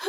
Time